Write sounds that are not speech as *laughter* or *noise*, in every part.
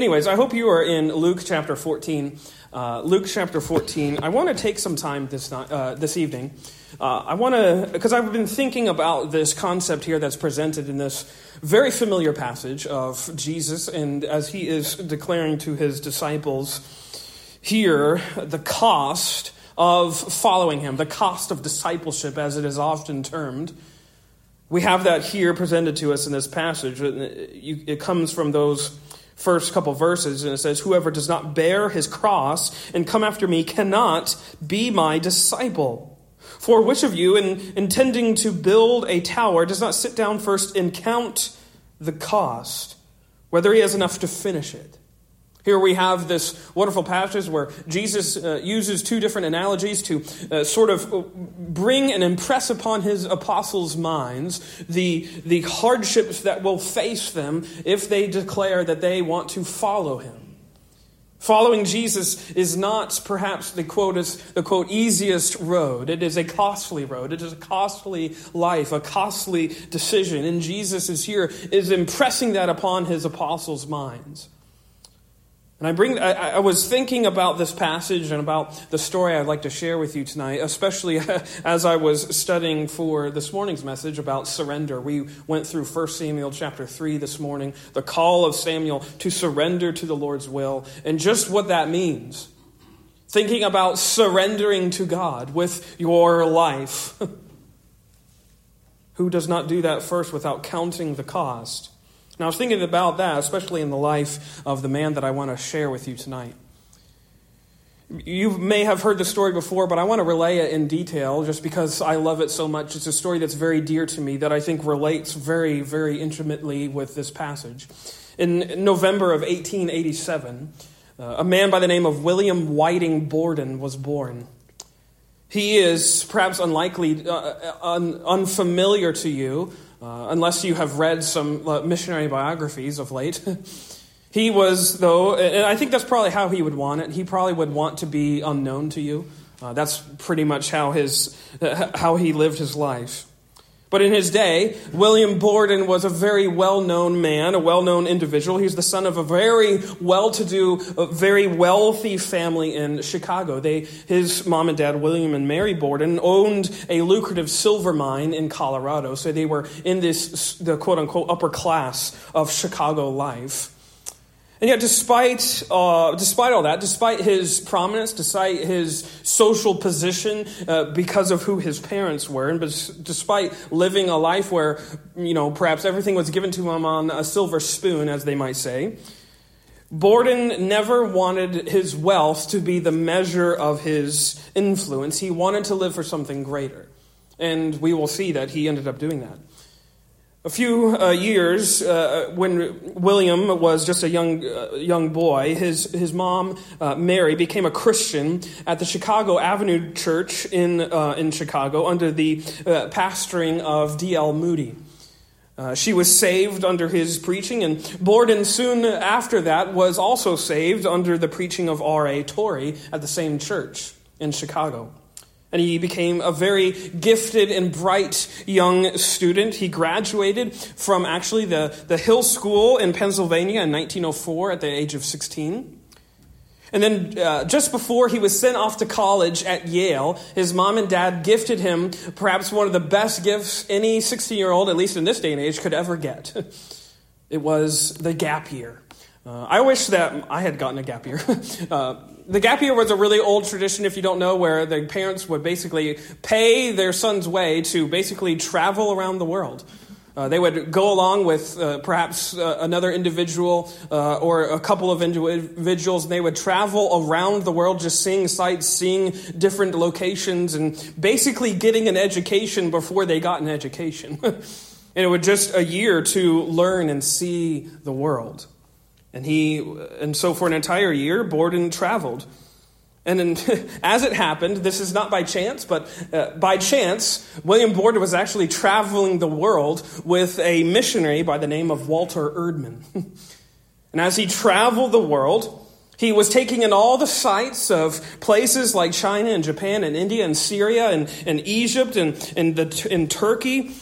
anyways, I hope you are in Luke chapter 14. Uh, Luke chapter 14. I want to take some time this, uh, this evening. Uh, I want to, because I've been thinking about this concept here that's presented in this very familiar passage of Jesus, and as he is declaring to his disciples here the cost of following him, the cost of discipleship, as it is often termed. We have that here presented to us in this passage. It comes from those first couple verses, and it says, Whoever does not bear his cross and come after me cannot be my disciple. For which of you, in intending to build a tower, does not sit down first and count the cost, whether he has enough to finish it? Here we have this wonderful passage where Jesus uh, uses two different analogies to uh, sort of uh, bring and impress upon his apostles' minds the, the hardships that will face them if they declare that they want to follow him. Following Jesus is not perhaps the quote is the quote easiest road. It is a costly road. It is a costly life, a costly decision. And Jesus is here is impressing that upon his apostles' minds. And I bring, I, I, was thinking about this passage and about the story I'd like to share with you tonight, especially *laughs* as I was studying for this morning's message about surrender. We went through 1 Samuel chapter 3 this morning, the call of Samuel to surrender to the Lord's will, and just what that means. Thinking about surrendering to God with your life. *laughs* Who does not do that first without counting the cost? Now, I was thinking about that, especially in the life of the man that I want to share with you tonight. You may have heard the story before, but I want to relay it in detail just because I love it so much. It's a story that's very dear to me that I think relates very, very intimately with this passage. In November of 1887, uh, a man by the name of William Whiting Borden was born. He is perhaps unlikely, uh, uh un- unfamiliar to you uh, unless you have read some uh, missionary biographies of late. *laughs* he was, though, and I think that's probably how he would want it. He probably would want to be unknown to you. Uh, that's pretty much how, his, uh, how he lived his life. But in his day, William Borden was a very well known man, a well known individual. He's the son of a very well to do, very wealthy family in Chicago. They, his mom and dad, William and Mary Borden, owned a lucrative silver mine in Colorado. So they were in this, the quote unquote upper class of Chicago life. And yet, despite, uh, despite all that, despite his prominence, despite his social position, uh, because of who his parents were, and despite living a life where, you know, perhaps everything was given to him on a silver spoon, as they might say, Borden never wanted his wealth to be the measure of his influence. He wanted to live for something greater. And we will see that he ended up doing that. A few uh, years uh, when William was just a young, uh, young boy, his, his mom, uh, Mary, became a Christian at the Chicago Avenue Church in, uh, in Chicago under the uh, pastoring of D.L. Moody. she was saved under his preaching, and Borden soon after that was also saved under the preaching of R.A. Torrey at the same church in Chicago. And he became a very gifted and bright young student. He graduated from actually the, the Hill School in Pennsylvania in 1904 at the age of 16. And then, uh, just before he was sent off to college at Yale, his mom and dad gifted him perhaps one of the best gifts any 16 year old, at least in this day and age, could ever get. *laughs* It was the gap year. Uh, I wish that I had gotten a gap year. *laughs* uh, the gap year was a really old tradition, if you don't know, where the parents would basically pay their son's way to basically travel around the world. Uh, they would go along with uh, perhaps uh, another individual uh, or a couple of individuals, and they would travel around the world just seeing sights, seeing different locations, and basically getting an education before they got an education. *laughs* and it would just a year to learn and see the world. And he, and so for an entire year, Borden traveled. And in, *laughs* as it happened, this is not by chance, but uh, by chance, William Borden was actually traveling the world with a missionary by the name of Walter Erdman. *laughs* and as he traveled the world, he was taking in all the sights of places like China and Japan and India and Syria and, and Egypt and, and, the, and Turkey.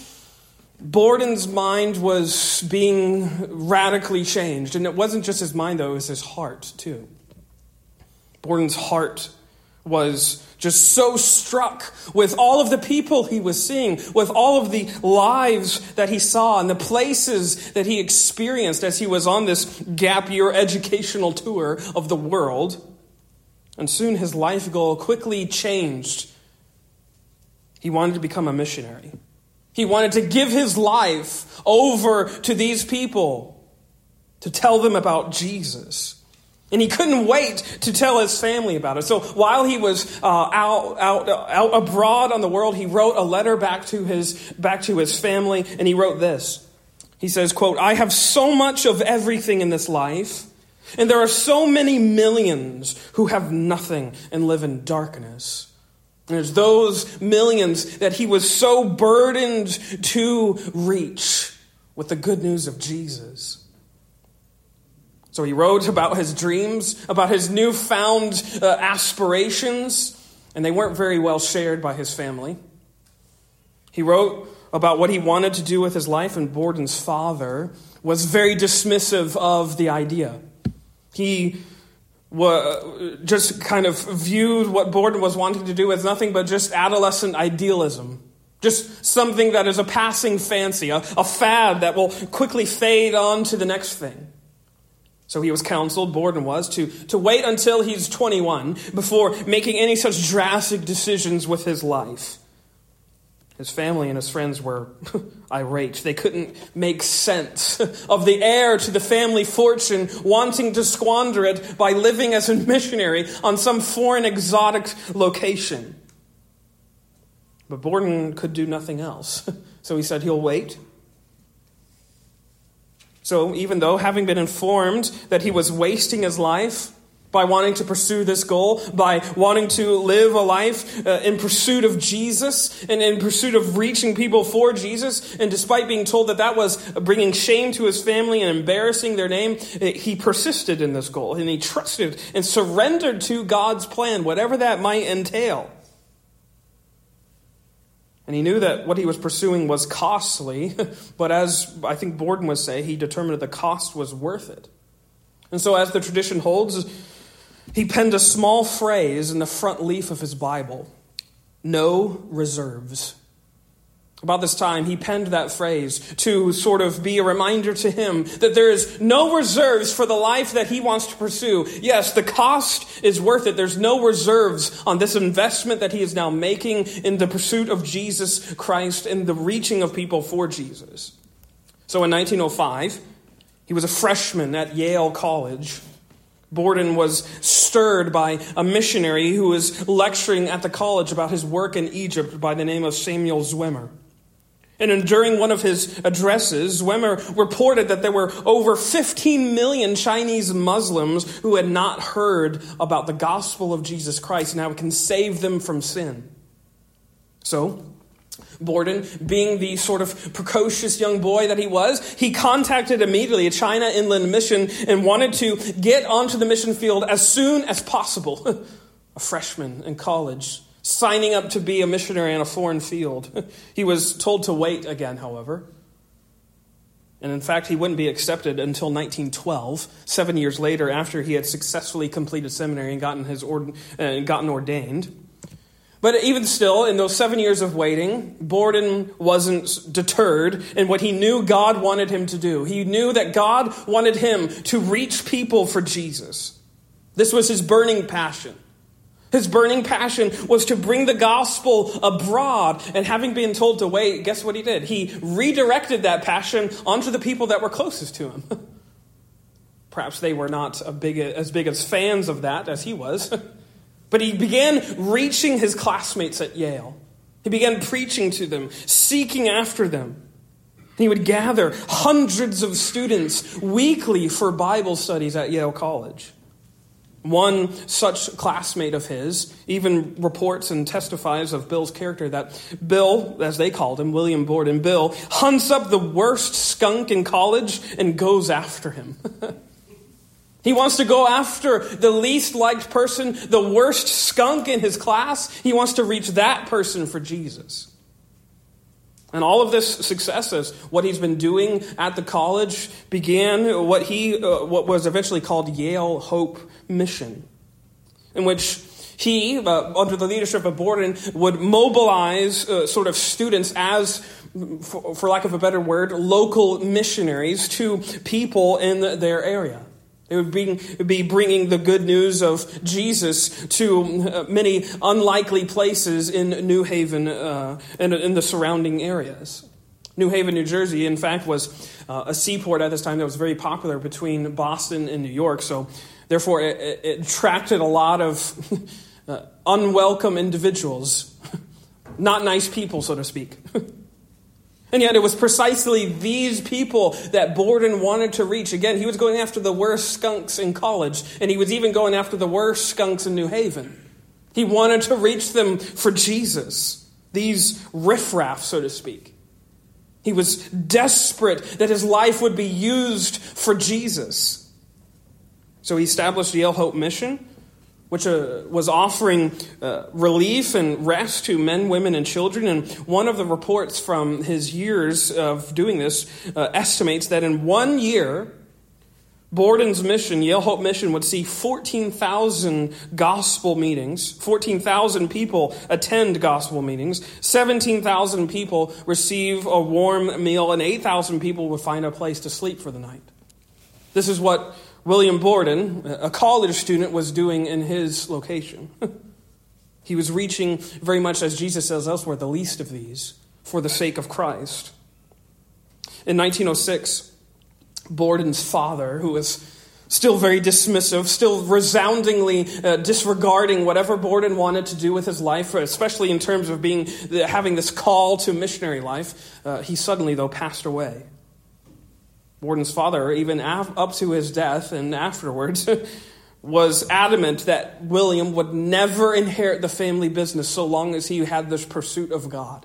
Borden's mind was being radically changed. And it wasn't just his mind, though, it was his heart, too. Borden's heart was just so struck with all of the people he was seeing, with all of the lives that he saw, and the places that he experienced as he was on this gap year educational tour of the world. And soon his life goal quickly changed. He wanted to become a missionary. He wanted to give his life over to these people to tell them about Jesus. And he couldn't wait to tell his family about it. So while he was uh, out, out, out abroad on the world, he wrote a letter back to his, back to his family, and he wrote this. He says, quote, I have so much of everything in this life, and there are so many millions who have nothing and live in darkness. And there's those millions that he was so burdened to reach with the good news of Jesus. So he wrote about his dreams, about his newfound uh, aspirations, and they weren't very well shared by his family. He wrote about what he wanted to do with his life, and Borden's father was very dismissive of the idea. He Uh, just kind of viewed what Borden was wanting to do as nothing but just adolescent idealism. Just something that is a passing fancy, a, a fad that will quickly fade on to the next thing. So he was counseled, Borden was, to, to wait until he's 21 before making any such drastic decisions with his life. His family and his friends were *laughs* irate. They couldn't make sense *laughs* of the heir to the family fortune wanting to squander it by living as a missionary on some foreign exotic location. But Borden could do nothing else. *laughs* So he said he'll wait so, even though, having been informed that he was wasting his life by wanting to pursue this goal, by wanting to live a life uh, in pursuit of Jesus and in pursuit of reaching people for Jesus, and despite being told that that was bringing shame to his family and embarrassing their name, he persisted in this goal and he trusted and surrendered to God's plan, whatever that might entail. And he knew that what he was pursuing was costly, *laughs* but as I think Borden would say, he determined that the cost was worth it. And so, as the tradition holds, he penned a small phrase in the front leaf of his Bible no reserves. About this time, he penned that phrase to sort of be a reminder to him that there is no reserves for the life that he wants to pursue. Yes, the cost is worth it. There's no reserves on this investment that he is now making in the pursuit of Jesus Christ and the reaching of people for Jesus. So in 1905, he was a freshman at Yale College. Borden was stirred by a missionary who was lecturing at the college about his work in Egypt by the name of Samuel Zwemer. And during one of his addresses, Zwemer reported that there were over 15 million Chinese Muslims who had not heard about the gospel of Jesus Christ and how it can save them from sin. So, Borden, being the sort of precocious young boy that he was, he contacted immediately a China Inland Mission and wanted to get onto the mission field as soon as possible. *laughs* a freshman in college signing up to be a missionary in a foreign field. *laughs* he was told to wait again, however. And in fact, he wouldn't be accepted until 1912, seven years later, after he had successfully completed seminary and gotten, his ord- uh, gotten ordained. But even still, in those seven years of waiting, Borden wasn't deterred in what he knew God wanted him to do. He knew that God wanted him to reach people for Jesus. This was his burning passion. His burning passion was to bring the gospel abroad. And having been told to wait, guess what he did? He redirected that passion onto the people that were closest to him. *laughs* Perhaps they were not big, as big as fans of that as he was. *laughs* but he began reaching his classmates at Yale. He began preaching to them, seeking after them. He would gather hundreds of students weekly for Bible studies at Yale College. One such classmate of his even reports and testifies of Bill's character that Bill, as they called him, William Borden, Bill, hunts up the worst skunk in college and goes after him. *laughs* he wants to go after the least liked person, the worst skunk in his class. He wants to reach that person for Jesus. And all of this successes, what he's been doing at the college, began what he, uh, what was eventually called Yale Hope Mission, in which he, uh, under the leadership of Borden, would mobilize uh, sort of students as, for, for lack of a better word, local missionaries to people in their area. They would be, bringing the good news of Jesus to uh, many unlikely places in New Haven uh, and in the surrounding areas. New Haven, New Jersey, in fact, was uh, a seaport at this time that was very popular between Boston and New York. So, therefore, it, it attracted a lot of *laughs* uh, unwelcome individuals, *laughs* not nice people, so to speak. *laughs* And yet, it was precisely these people that Borden wanted to reach. Again, he was going after the worst skunks in college, and he was even going after the worst skunks in New Haven. He wanted to reach them for Jesus, these riffraff, so to speak. He was desperate that his life would be used for Jesus. So he established the Yale Hope Mission which uh, was offering uh, relief and rest to men, women, and children. And one of the reports from his years of doing this uh, estimates that in one year, Borden's mission, Yale Hope Mission, would see 14,000 gospel meetings, 14,000 people attend gospel meetings, 17,000 people receive a warm meal, and 8,000 people would find a place to sleep for the night. This is what William Borden, a college student, was doing in his location. *laughs* he was reaching very much, as Jesus says elsewhere, the least of these for the sake of Christ. In 1906, Borden's father, who was still very dismissive, still resoundingly uh, disregarding whatever Borden wanted to do with his life, especially in terms of being having this call to missionary life, uh, he suddenly, though, passed away. Borden's father, even up to his death and afterwards, *laughs* was adamant that William would never inherit the family business so long as he had this pursuit of God.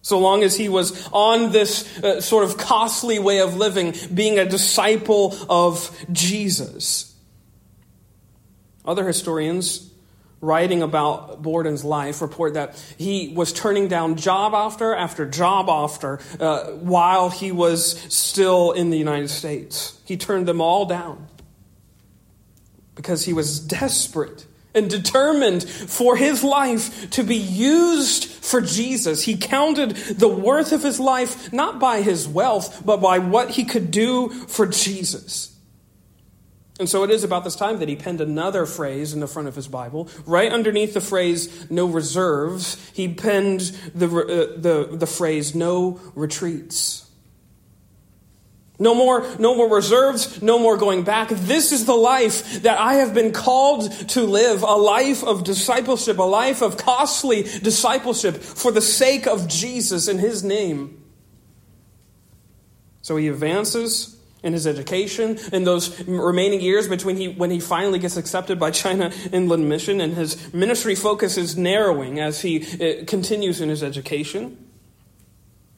So long as he was on this uh, sort of costly way of living, being a disciple of Jesus. Other historians writing about Borden's life report that he was turning down job after after job after uh, while he was still in the United States. He turned them all down because he was desperate and determined for his life to be used for Jesus. He counted the worth of his life not by his wealth, but by what he could do for Jesus. And so it is about this time that he penned another phrase in the front of his Bible. Right underneath the phrase, no reserves, he penned the, uh, the, the phrase, no retreats. No more, no more reserves, no more going back. This is the life that I have been called to live a life of discipleship, a life of costly discipleship for the sake of Jesus in his name. So he advances in his education, in those remaining years between he, when he finally gets accepted by China Inland Mission, and his ministry focus is narrowing as he uh, continues in his education.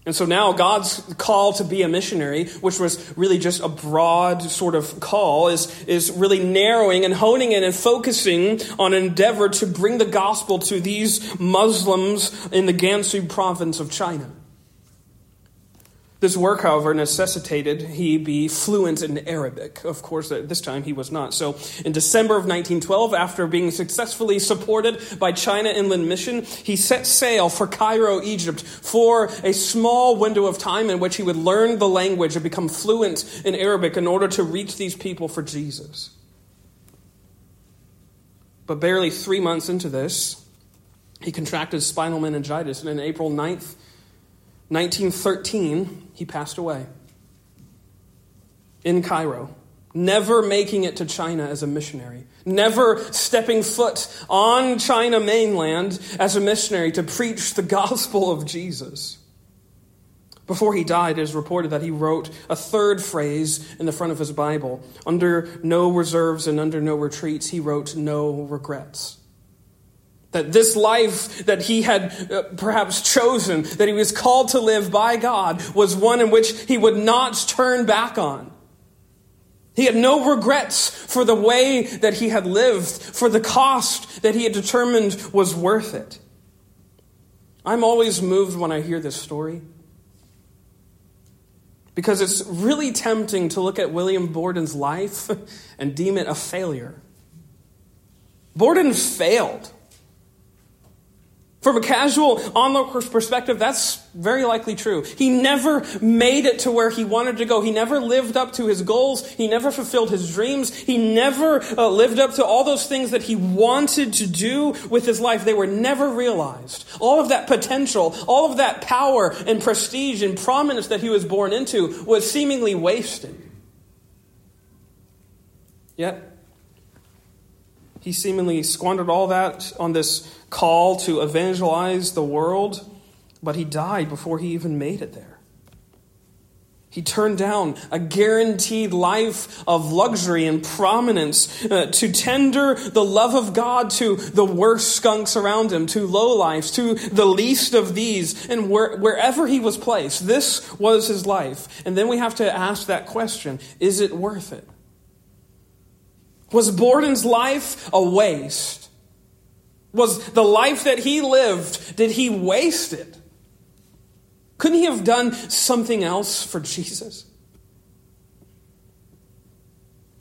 And so now God's call to be a missionary, which was really just a broad sort of call, is, is really narrowing and honing in and focusing on an endeavor to bring the gospel to these Muslims in the Gansu province of China. This work, however, necessitated he be fluent in Arabic. Of course, at this time he was not. So, in December of 1912, after being successfully supported by China Inland Mission, he set sail for Cairo, Egypt, for a small window of time in which he would learn the language and become fluent in Arabic in order to reach these people for Jesus. But barely three months into this, he contracted spinal meningitis, and on April 9th, 1913, he passed away in Cairo, never making it to China as a missionary, never stepping foot on China mainland as a missionary to preach the gospel of Jesus. Before he died, it is reported that he wrote a third phrase in the front of his Bible. Under no reserves and under no retreats, he wrote no regrets. That this life that he had uh, perhaps chosen, that he was called to live by God, was one in which he would not turn back on. He had no regrets for the way that he had lived, for the cost that he had determined was worth it. I'm always moved when I hear this story Because it's really tempting to look at William Borden's life *laughs* and deem it a failure. Borden failed. From a casual onlooker's perspective, that's very likely true. He never made it to where he wanted to go. He never lived up to his goals. He never fulfilled his dreams. He never uh, lived up to all those things that he wanted to do with his life. They were never realized. All of that potential, all of that power and prestige and prominence that he was born into was seemingly wasted. Yet, he seemingly squandered all that on this call to evangelize the world, but he died before he even made it there. He turned down a guaranteed life of luxury and prominence uh, to tender the love of God to the worst skunks around him, to lowlifes, to the least of these, and where, wherever he was placed. This was his life. And then we have to ask that question is it worth it? Was Borden's life a waste? Was the life that he lived, did he waste it? Couldn't he have done something else for Jesus?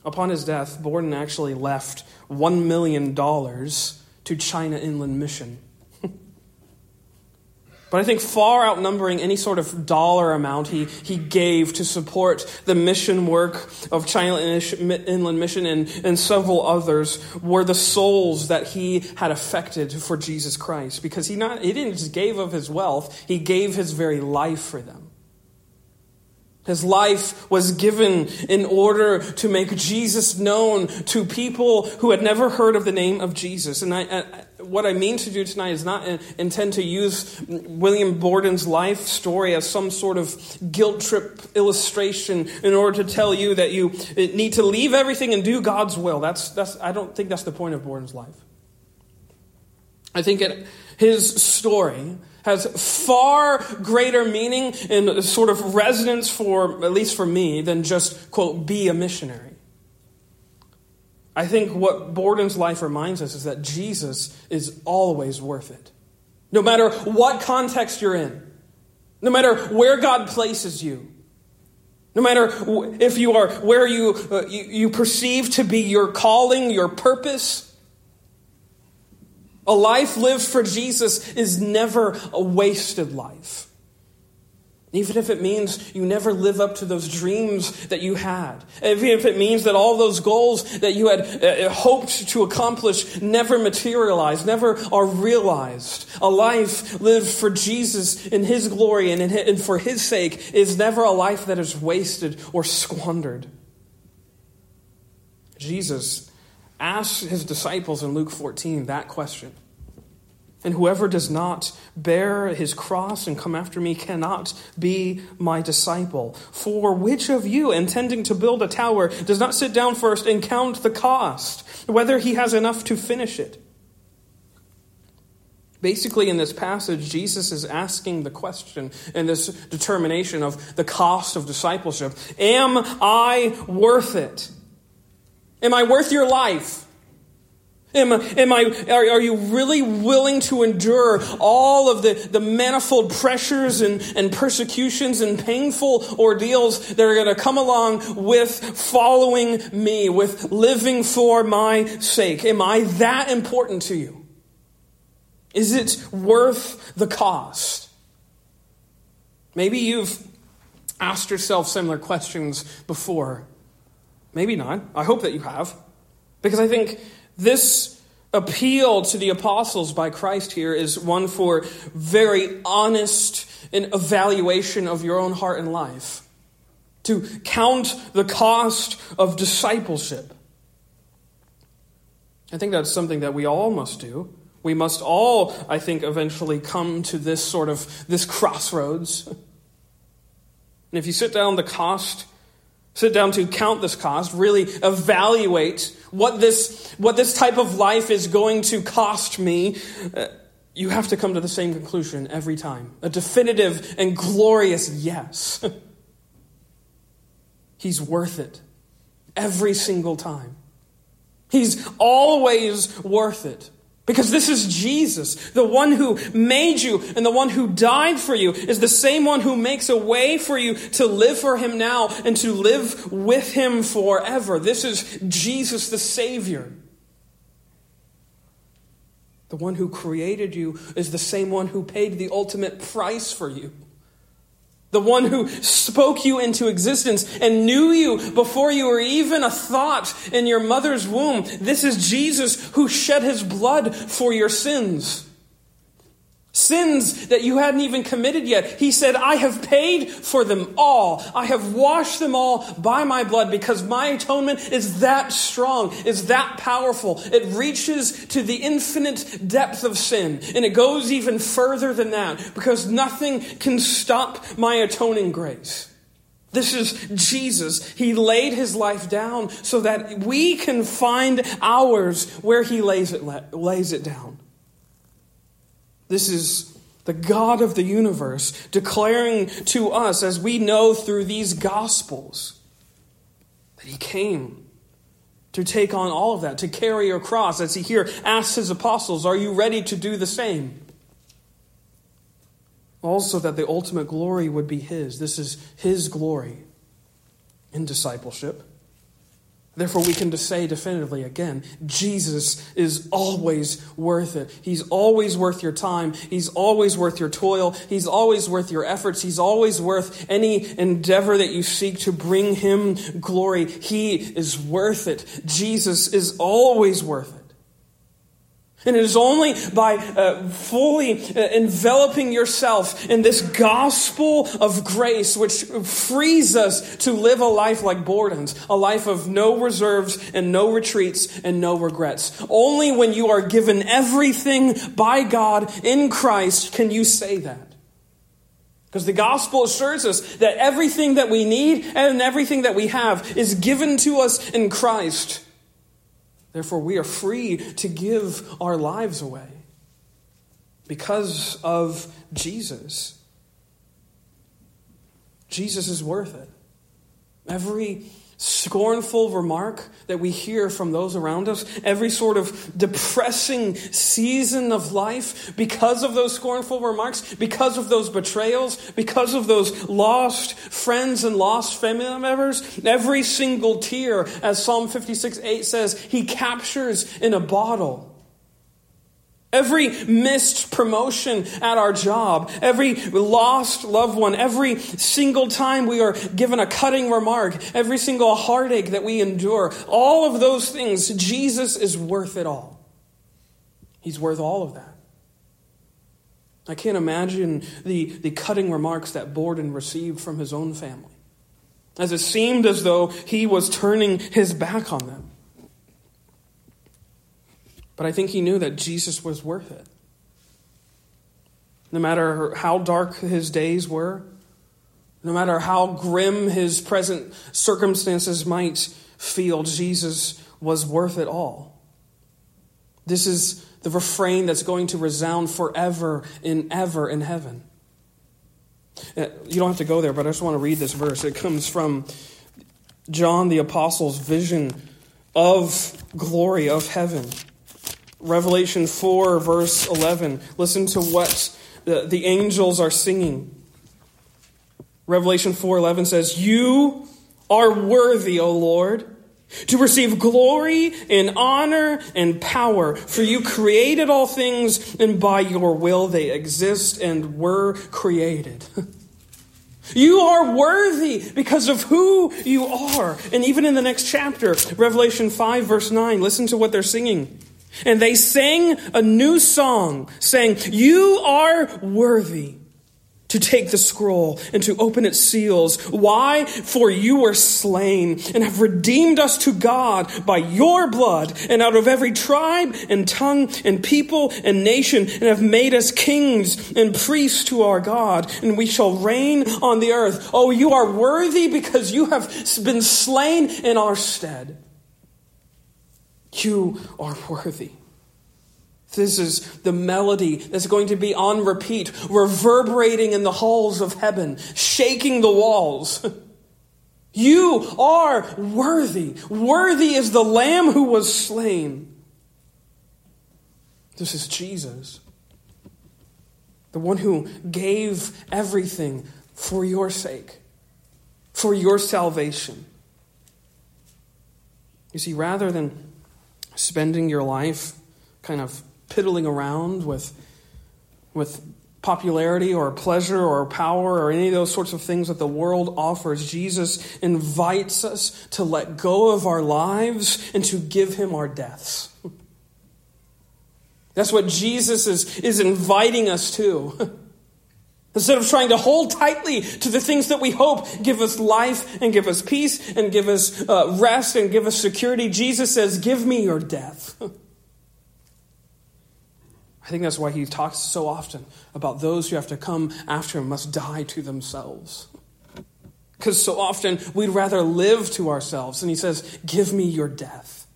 Upon his death, Borden actually left $1 million to China Inland Mission. But I think far outnumbering any sort of dollar amount he, he gave to support the mission work of China Inland Mission and, and several others were the souls that he had affected for Jesus Christ. Because he, not, he didn't just give of his wealth, he gave his very life for them. His life was given in order to make Jesus known to people who had never heard of the name of Jesus. And I, what I mean to do tonight is not intend to use William Borden's life story as some sort of guilt trip illustration in order to tell you that you uh, need to leave everything and do God's will. That's, that's, I don't think that's the point of Borden's life. I think it, his story has far greater meaning and sort of resonance for, at least for me, than just, quote, be a missionary. I think what Borden's life reminds us is that Jesus is always worth it. No matter what context you're in, no matter where God places you, no matter if you are where you, uh, you, you perceive to be your calling, your purpose, a life lived for Jesus is never a wasted life. Even if it means you never live up to those dreams that you had. Even if it means that all those goals that you had uh, hoped to accomplish never materialize, never are realized. A life lived for Jesus in His glory and for His sake is never a life that is wasted or squandered. Jesus asked His disciples in Luke 14 that question. And whoever does not bear his cross and come after me cannot be my disciple. For which of you, intending to build a tower, does not sit down first and count the cost, whether he has enough to finish it? Basically, in this passage, Jesus is asking the question and this determination of the cost of discipleship Am I worth it? Am I worth your life? Am, am I, are, are, you really willing to endure all of the, the manifold pressures and, and persecutions and painful ordeals that are going to come along with following me, with living for my sake? Am I that important to you? Is it worth the cost? Maybe you've asked yourself similar questions before. Maybe not. I hope that you have. Because I think this appeal to the apostles by Christ here is one for very honest an evaluation of your own heart and life. To count the cost of discipleship. I think that's something that we all must do. We must all, I think, eventually come to this sort of this crossroads. *laughs* And if you sit down the cost sit down to count this cost, really evaluate what this, what this type of life is going to cost me, uh, you have to come to the same conclusion every time a definitive and glorious yes. *laughs* He's worth it every single time. He's always worth it. Because this is Jesus, the one who made you and the one who died for you is the same one who makes a way for you to live for him now and to live with him forever. This is Jesus the Savior. The one who created you is the same one who paid the ultimate price for you. The one who spoke you into existence and knew you before you were even a thought in your mother's womb. This is Jesus who shed his blood for your sins. Sins that you hadn't even committed yet. He said, I have paid for them all. I have washed them all by my blood because my atonement is that strong, is that powerful. It reaches to the infinite depth of sin. And it goes even further than that because nothing can stop my atoning grace. This is Jesus. He laid his life down so that we can find ours where he lays it, lays it down. This is the God of the universe declaring to us, as we know through these Gospels, that He came to take on all of that, to carry a cross, as He here asks His apostles, Are you ready to do the same? Also, that the ultimate glory would be His. This is His glory in discipleship. Therefore, we can say definitively again Jesus is always worth it. He's always worth your time. He's always worth your toil. He's always worth your efforts. He's always worth any endeavor that you seek to bring Him glory. He is worth it. Jesus is always worth it. And it is only by uh, fully uh, enveloping yourself in this gospel of grace, which frees us to live a life like Borden's, a life of no reserves and no retreats and no regrets. Only when you are given everything by God in Christ can you say that. Because the gospel assures us that everything that we need and everything that we have is given to us in Christ. Therefore, we are free to give our lives away because of Jesus. Jesus is worth it. Every scornful remark that we hear from those around us, every sort of depressing season of life because of those scornful remarks, because of those betrayals, because of those lost friends and lost family members, every single tear, as Psalm 56 8 says, he captures in a bottle. Every missed promotion at our job, every lost loved one, every single time we are given a cutting remark, every single heartache that we endure, all of those things, Jesus is worth it all. He's worth all of that. I can't imagine the, the cutting remarks that Borden received from his own family, as it seemed as though he was turning his back on them. But I think he knew that Jesus was worth it. No matter how dark his days were, no matter how grim his present circumstances might feel, Jesus was worth it all. This is the refrain that's going to resound forever and ever in heaven. Uh, you don't have to go there, but I just want to read this verse. It comes from John the Apostle's vision of glory of heaven. Revelation 4, verse 11. Listen to what the, the angels are singing. Revelation 4:11 says, "You are worthy, O Lord, to receive glory and honor and power, for you created all things, and by your will they exist and were created." *laughs* You are worthy because of who you are. And even in the next chapter, Revelation 5, verse 9, listen to what they're singing. And they sang a new song, saying, You are worthy to take the scroll and to open its seals. Why? For you were slain and have redeemed us to God by your blood and out of every tribe and tongue and people and nation and have made us kings and priests to our God and we shall reign on the earth. Oh, you are worthy because you have been slain in our stead. You are worthy. This is the melody that's going to be on repeat, reverberating in the halls of heaven, shaking the walls. *laughs* You are worthy. Worthy is the Lamb who was slain. This is Jesus, the one who gave everything for your sake, for your salvation. You see, rather than spending your life kind of piddling around with, with popularity or pleasure or power or any of those sorts of things that the world offers, Jesus invites us to let go of our lives and to give him our deaths. *laughs* That's what Jesus is, is inviting us to. *laughs* Instead of trying to hold tightly to the things that we hope give us life and give us peace and give us uh, rest and give us security, Jesus says, Give me your death. *laughs* I think that's why he talks so often about those who have to come after him must die to themselves. Because so often we'd rather live to ourselves. And he says, Give me your death.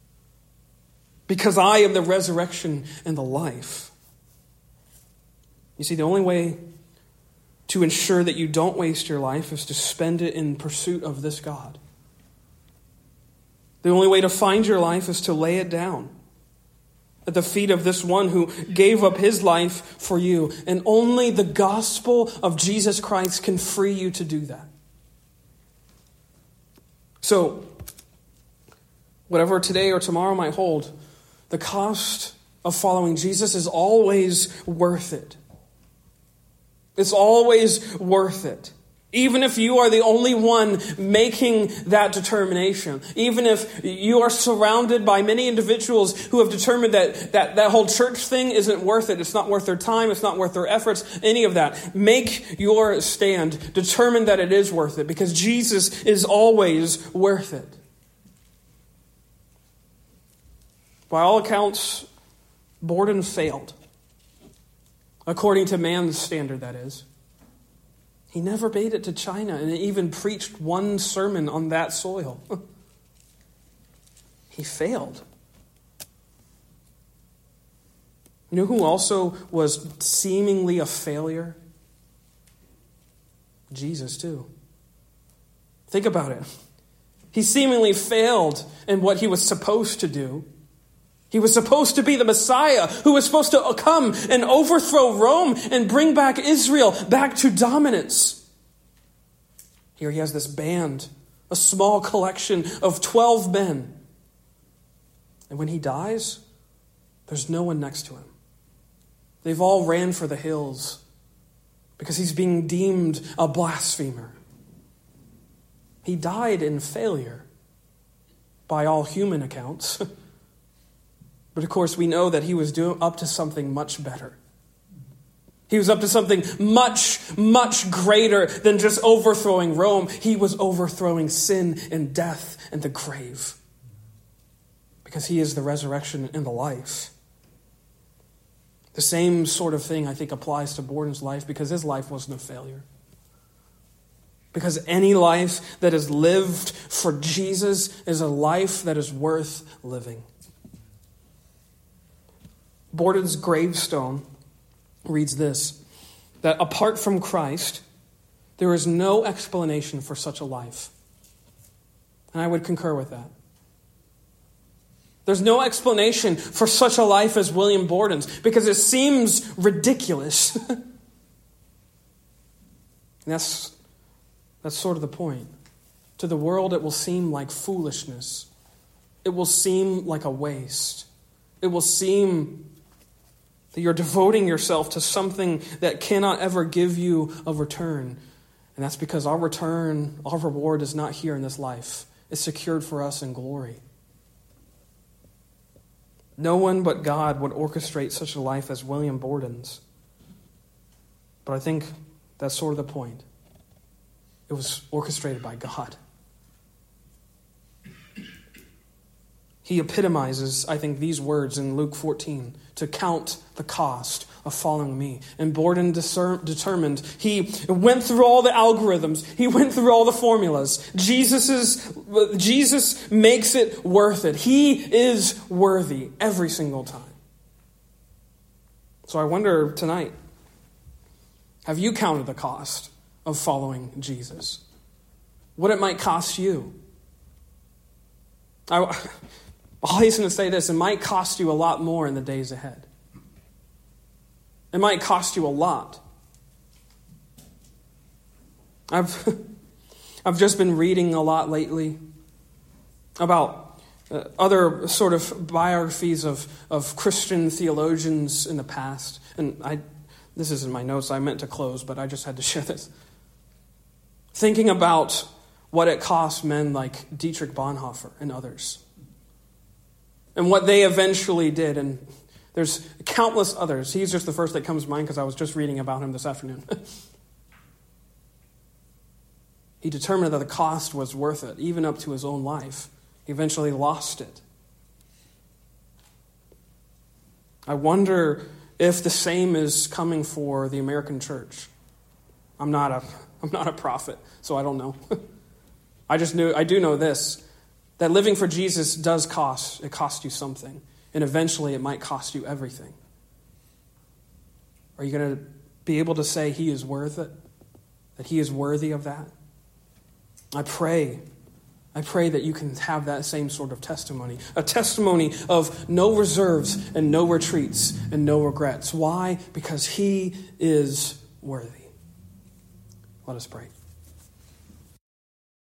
Because I am the resurrection and the life. You see, the only way to ensure that you don't waste your life is to spend it in pursuit of this God. The only way to find your life is to lay it down at the feet of this one who gave up his life for you. And only the gospel of Jesus Christ can free you to do that. So, whatever today or tomorrow might hold, the cost of following Jesus is always worth it. It's always worth it. Even if you are the only one making that determination, even if you are surrounded by many individuals who have determined that, that that whole church thing isn't worth it, it's not worth their time, it's not worth their efforts, any of that, make your stand. Determine that it is worth it because Jesus is always worth it. By all accounts, Borden failed. According to man's standard, that is. He never made it to China and even preached one sermon on that soil. *laughs* he failed. You know who also was seemingly a failure? Jesus, too. Think about it. He seemingly failed in what he was supposed to do. He was supposed to be the Messiah who was supposed to come and overthrow Rome and bring back Israel back to dominance. Here he has this band, a small collection of 12 men. And when he dies, there's no one next to him. They've all ran for the hills because he's being deemed a blasphemer. He died in failure by all human accounts. *laughs* But of course, we know that he was up to something much better. He was up to something much, much greater than just overthrowing Rome. He was overthrowing sin and death and the grave. Because he is the resurrection and the life. The same sort of thing, I think, applies to Borden's life because his life wasn't a failure. Because any life that is lived for Jesus is a life that is worth living. Borden's gravestone reads this that apart from Christ, there is no explanation for such a life. And I would concur with that. There's no explanation for such a life as William Borden's because it seems ridiculous. *laughs* and that's, that's sort of the point. To the world, it will seem like foolishness, it will seem like a waste, it will seem that you're devoting yourself to something that cannot ever give you a return. And that's because our return, our reward is not here in this life, it's secured for us in glory. No one but God would orchestrate such a life as William Borden's. But I think that's sort of the point. It was orchestrated by God. He epitomizes, I think, these words in Luke 14 to count the cost of following me. And Borden discer- determined, he went through all the algorithms, he went through all the formulas. Jesus's, Jesus makes it worth it. He is worthy every single time. So I wonder tonight have you counted the cost of following Jesus? What it might cost you? I, I'll hasten to say this it might cost you a lot more in the days ahead. It might cost you a lot. I've, *laughs* I've just been reading a lot lately about uh, other sort of biographies of, of Christian theologians in the past. And I, this isn't my notes. I meant to close, but I just had to *laughs* share this. Thinking about what it cost men like Dietrich Bonhoeffer and others, and what they eventually did. And there's countless others. He's just the first that comes to mind because I was just reading about him this afternoon. *laughs* he determined that the cost was worth it, even up to his own life. He eventually lost it. I wonder if the same is coming for the American church. I'm not a, *laughs* I'm not a prophet, so I don't know. *laughs* I just knew I do know this that living for Jesus does cost. It costs you something, and eventually it might cost you everything. Are you going to be able to say he is worth it? That he is worthy of that? I pray. I pray that you can have that same sort of testimony. A testimony of no reserves and no retreats and no regrets. Why? Because he is worthy. Let us pray.